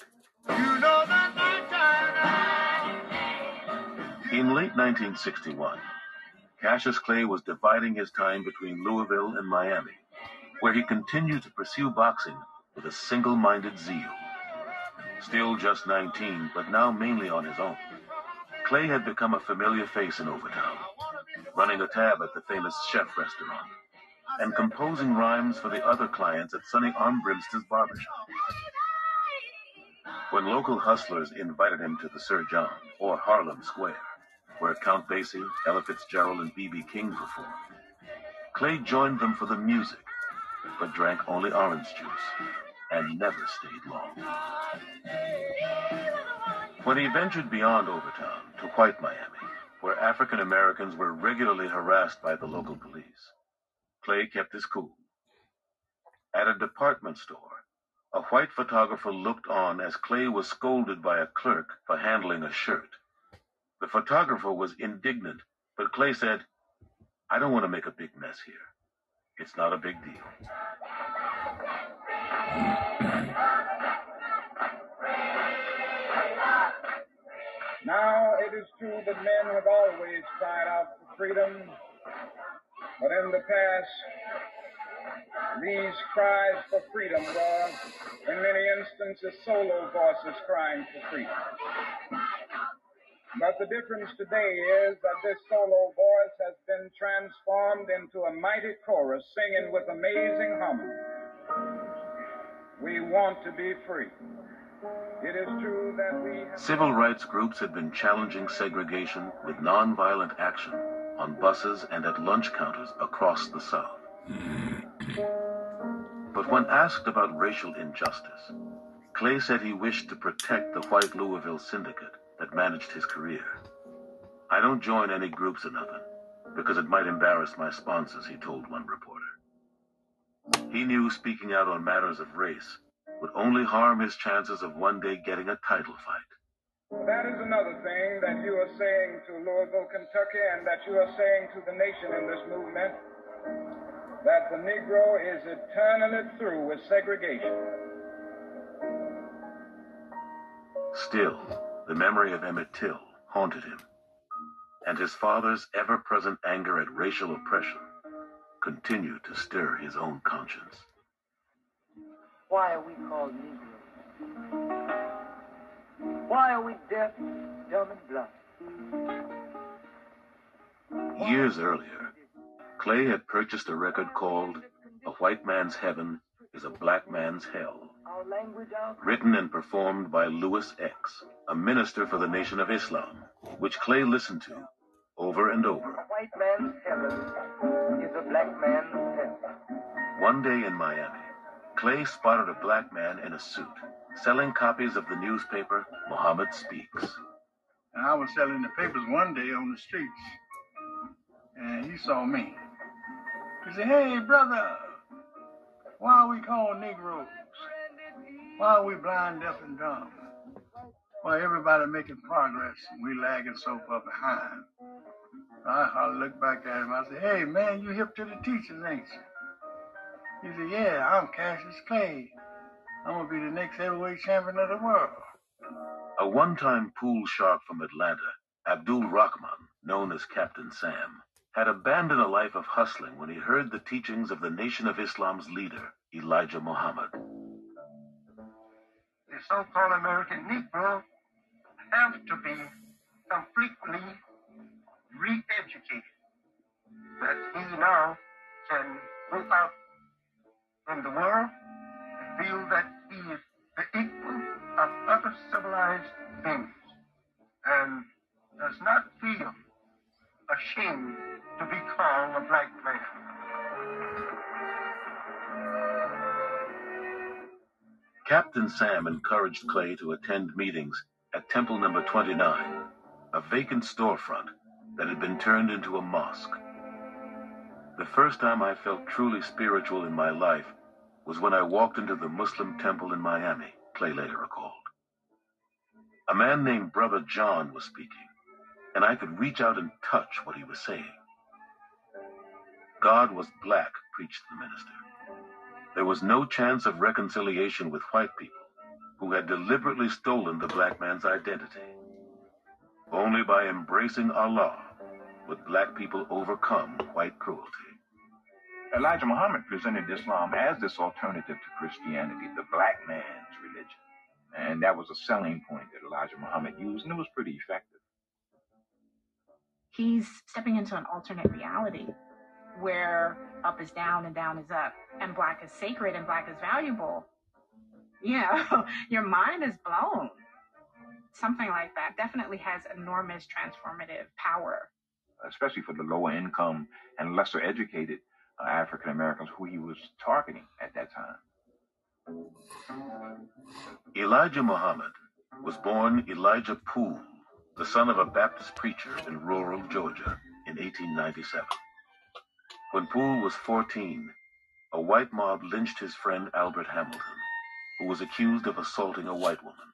In late 1961, Cassius Clay was dividing his time between Louisville and Miami, where he continued to pursue boxing with a single minded zeal. Still just 19, but now mainly on his own, Clay had become a familiar face in Overtown, running a tab at the famous chef restaurant and composing rhymes for the other clients at Sonny Armbrimster's barbershop. When local hustlers invited him to the Sir John or Harlem Square, where Count Basie, Ella Fitzgerald, and B.B. King performed, Clay joined them for the music, but drank only orange juice and never stayed long. When he ventured beyond Overtown to White Miami, where African Americans were regularly harassed by the local police, Clay kept his cool. At a department store, a white photographer looked on as Clay was scolded by a clerk for handling a shirt. The photographer was indignant, but Clay said, I don't want to make a big mess here. It's not a big deal. Now it is true that men have always cried out for freedom, but in the past, these cries for freedom were, in many instances, solo voices crying for freedom. But the difference today is that this solo voice has been transformed into a mighty chorus singing with amazing harmony. We want to be free. It is true that we Civil rights groups had been challenging segregation with nonviolent action on buses and at lunch counters across the South. But when asked about racial injustice, Clay said he wished to protect the white Louisville syndicate that managed his career. I don't join any groups or nothing, because it might embarrass my sponsors, he told one reporter. He knew speaking out on matters of race would only harm his chances of one day getting a title fight. That is another thing that you are saying to Louisville, Kentucky, and that you are saying to the nation in this movement that the Negro is eternally through with segregation. Still, the memory of Emmett Till haunted him, and his father's ever present anger at racial oppression continued to stir his own conscience. Why are we called Negroes? Why are we deaf, dumb, and blind? Years earlier, Clay had purchased a record called A White Man's Heaven is a Black Man's Hell, Our language, our written and performed by Louis X, a minister for the Nation of Islam, which Clay listened to over and over. A white man's heaven is a black man's hell. One day in Miami, Clay spotted a black man in a suit selling copies of the newspaper Muhammad Speaks. And I was selling the papers one day on the streets. And he saw me. He said, Hey, brother, why are we called Negroes? Why are we blind, deaf, and dumb? Why everybody making progress and we lagging so far behind? I, I looked back at him. I said, Hey, man, you hip to the teachers, ain't you? He said, Yeah, I'm Cassius Clay. I'm going to be the next heavyweight champion of the world. A one-time pool shark from Atlanta, Abdul Rahman, known as Captain Sam, had abandoned a life of hustling when he heard the teachings of the Nation of Islam's leader, Elijah Muhammad. the so-called American Negro have to be completely re-educated. That he now can go out in the world and feel that he is the equal of other civilized beings and does not feel ashamed to be called a black man. Captain Sam encouraged Clay to attend meetings at Temple Number 29, a vacant storefront that had been turned into a mosque. The first time I felt truly spiritual in my life was when I walked into the Muslim temple in Miami, Clay later recalled. A man named Brother John was speaking, and I could reach out and touch what he was saying. God was black, preached the minister. There was no chance of reconciliation with white people who had deliberately stolen the black man's identity. Only by embracing Allah would black people overcome white cruelty. Elijah Muhammad presented Islam as this alternative to Christianity, the black man's religion. And that was a selling point that Elijah Muhammad used, and it was pretty effective. He's stepping into an alternate reality where up is down and down is up, and black is sacred and black is valuable. Yeah, your mind is blown. Something like that definitely has enormous transformative power. Especially for the lower income and lesser educated African Americans who he was targeting at that time. Elijah Muhammad was born Elijah Poole, the son of a Baptist preacher in rural Georgia in 1897. When Poole was 14, a white mob lynched his friend Albert Hamilton, who was accused of assaulting a white woman.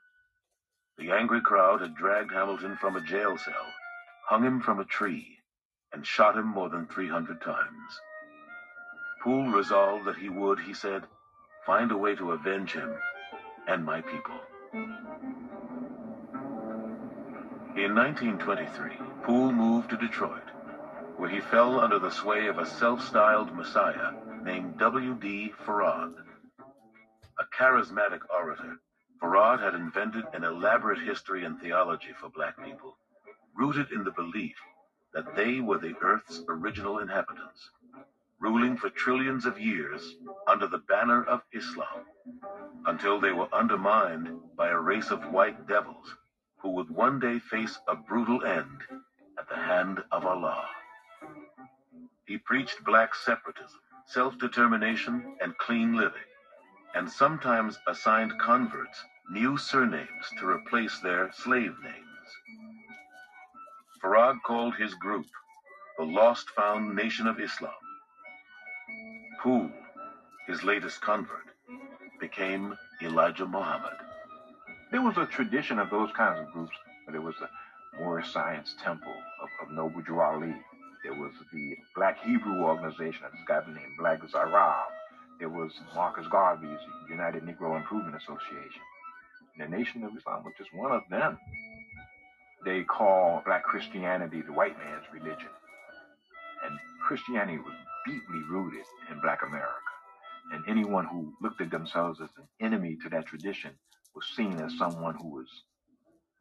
The angry crowd had dragged Hamilton from a jail cell, hung him from a tree, and shot him more than 300 times. Poole resolved that he would, he said, find a way to avenge him and my people. In 1923, Poole moved to Detroit, where he fell under the sway of a self-styled messiah named W.D. Fard. A charismatic orator, Fard had invented an elaborate history and theology for black people, rooted in the belief that they were the earth's original inhabitants, ruling for trillions of years under the banner of Islam, until they were undermined by a race of white devils who would one day face a brutal end at the hand of Allah. He preached black separatism, self-determination, and clean living, and sometimes assigned converts new surnames to replace their slave names. Fard called his group the Lost Found Nation of Islam. Poole, his latest convert, became Elijah Muhammad. There was a tradition of those kinds of groups. but There was the Moorish Science Temple of, of Noble Drew Ali. There was the Black Hebrew Organization of this guy named Black Zarab. There was Marcus Garvey's United Negro Improvement Association. The Nation of Islam was just one of them. They call black Christianity the white man's religion. And Christianity was deeply rooted in black America. And anyone who looked at themselves as an enemy to that tradition was seen as someone who was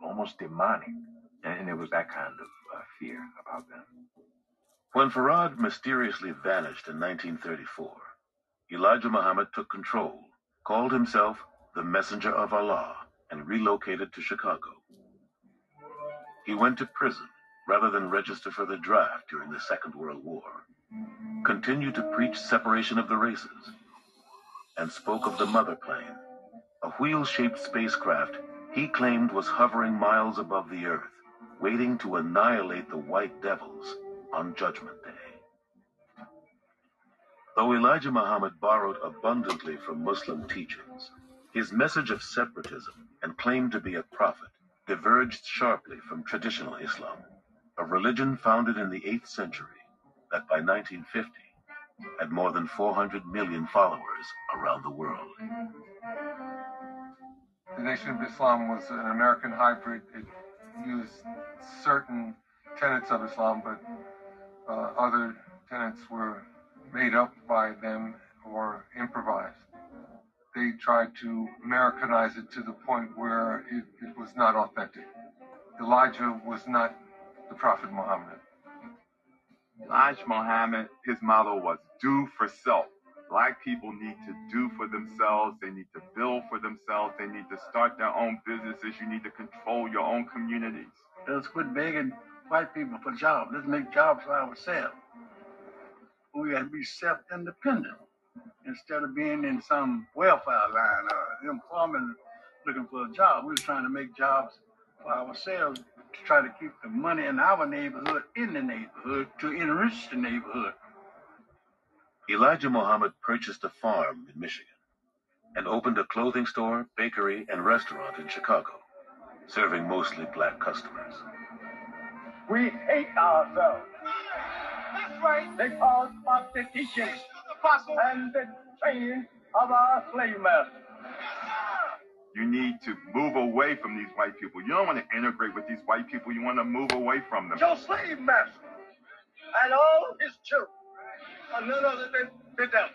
almost demonic. And there was that kind of uh, fear about them. When Fard mysteriously vanished in 1934, Elijah Muhammad took control, called himself the Messenger of Allah, and relocated to Chicago. He went to prison rather than register for the draft during the Second World War, continued to preach separation of the races, and spoke of the mother plane, a wheel-shaped spacecraft he claimed was hovering miles above the Earth, waiting to annihilate the white devils on Judgment Day. Though Elijah Muhammad borrowed abundantly from Muslim teachings, his message of separatism and claim to be a prophet diverged sharply from traditional Islam, a religion founded in the 8th century that by 1950 had more than 400 million followers around the world. The Nation of Islam was an American hybrid. It used certain tenets of Islam, but uh, other tenets were made up by them or improvised. They tried to Americanize it to the point where it, it was not authentic. Elijah was not the Prophet Muhammad. Elijah Muhammad, his motto was do for self. Black people need to do for themselves. They need to build for themselves. They need to start their own businesses. You need to control your own communities. Let's quit begging white people for jobs. Let's make jobs for ourselves. We got to be self-independent instead of being in some welfare line or employment looking for a job. We were trying to make jobs for ourselves to try to keep the money in our neighborhood in the neighborhood to enrich the neighborhood. Elijah Muhammad purchased a farm in Michigan and opened a clothing store, bakery, and restaurant in Chicago, serving mostly black customers. We hate ourselves. That's right. Because of the teachings and the training of our slave masters. You need to move away from these white people. You don't want to integrate with these white people. You want to move away from them. Your slave master and all his children are none other than the devil.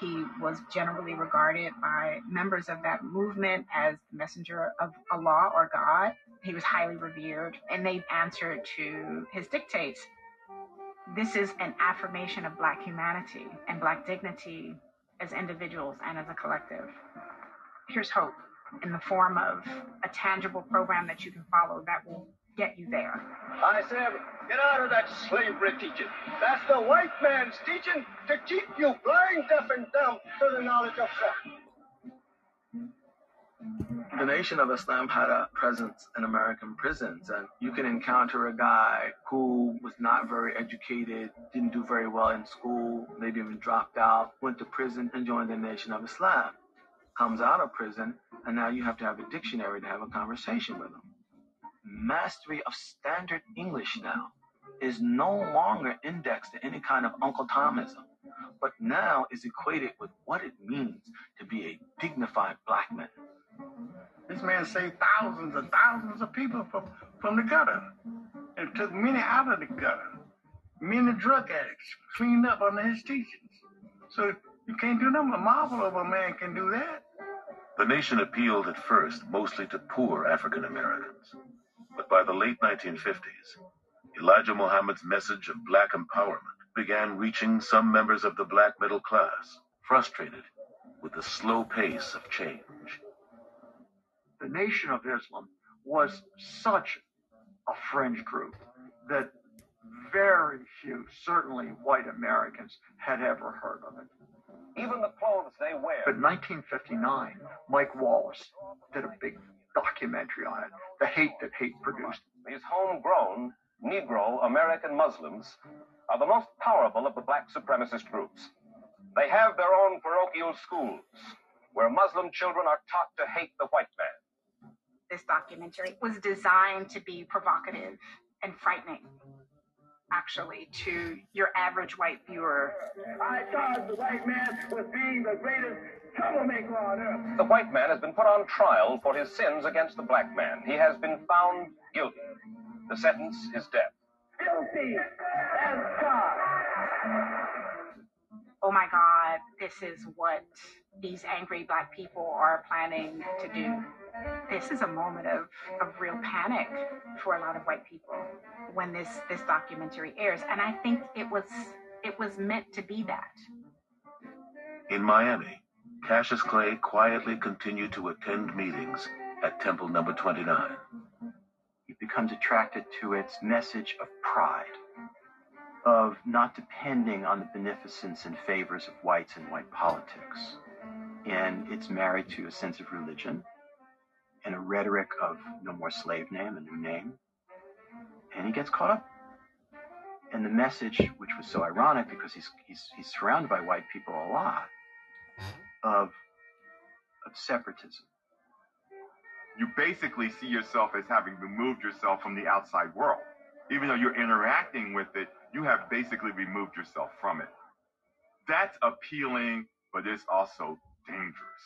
He was generally regarded by members of that movement as the messenger of Allah or God. He was highly revered, and they answered to his dictates. This is an affirmation of Black humanity and Black dignity as individuals and as a collective. Here's hope in the form of a tangible program that you can follow that will get you there. I said, get out of that slavery teaching. That's the white man's teaching to keep you blind, deaf, and dumb to the knowledge of self. The Nation of Islam had a presence in American prisons, and you can encounter a guy who was not very educated, didn't do very well in school, maybe even dropped out, went to prison and joined the Nation of Islam. Comes out of prison, and now you have to have a dictionary to have a conversation with him mastery of standard English now is no longer indexed to any kind of Uncle Tomism, but now is equated with what it means to be a dignified black man. This man saved thousands and thousands of people from, from the gutter and took many out of the gutter. Many drug addicts cleaned up under his teachings. So you can't do nothing. A marvel of a man can do that. The nation appealed at first mostly to poor African Americans. But by the late 1950s, Elijah Muhammad's message of black empowerment began reaching some members of the black middle class, frustrated with the slow pace of change. The Nation of Islam was such a fringe group that very few, certainly white Americans, had ever heard of it. Even the clothes they wear. But 1959, Mike Wallace did a big documentary on it, The Hate That Hate Produced. These homegrown Negro American Muslims are the most powerful of the black supremacist groups. They have their own parochial schools where Muslim children are taught to hate the white man. This documentary was designed to be provocative and frightening actually to your average white viewer. I thought the white man was being the greatest troublemaker on earth. The white man has been put on trial for his sins against the black man. He has been found guilty. The sentence is death. Guilty as God. Oh my God, this is what these angry black people are planning to do. This is a moment of, of real panic for a lot of white people when this this documentary airs and i think it was it was meant to be that. In miami cassius clay quietly continued to attend meetings at temple number 29 he becomes attracted to its message of pride of not depending on the beneficence and favors of whites and white politics and it's married to a sense of religion and a rhetoric of no more slave name, a new name. And he gets caught up. And the message, which was so ironic because he's, he's, he's surrounded by white people a lot, of, of separatism. You basically see yourself as having removed yourself from the outside world. Even though you're interacting with it, you have basically removed yourself from it. That's appealing, but it's also dangerous.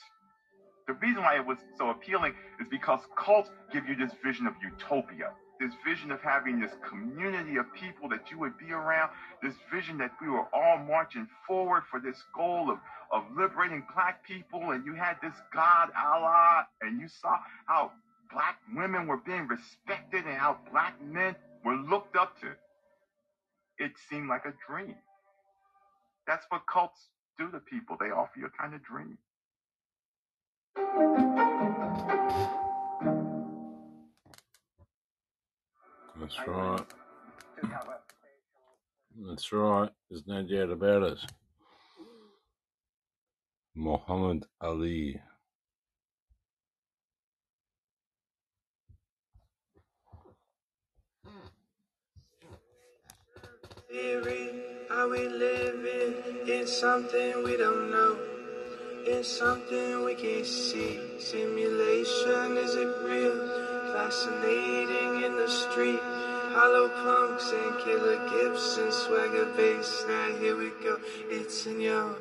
The reason why it was so appealing is because cults give you this vision of utopia, this vision of having this community of people that you would be around, this vision that we were all marching forward for this goal of, of liberating black people, and you had this God, Allah, and you saw how black women were being respected and how black men were looked up to. It seemed like a dream. That's what cults do to people. They offer you a kind of dream. That's right. That's right. There's no doubt about it. Muhammad Ali. Theory, are we living in something we don't know? In something we can't see. Simulation, is it real? Fascinating in the street. Hollow punks and killer Gibson swagger bass. Now here we go. It's in your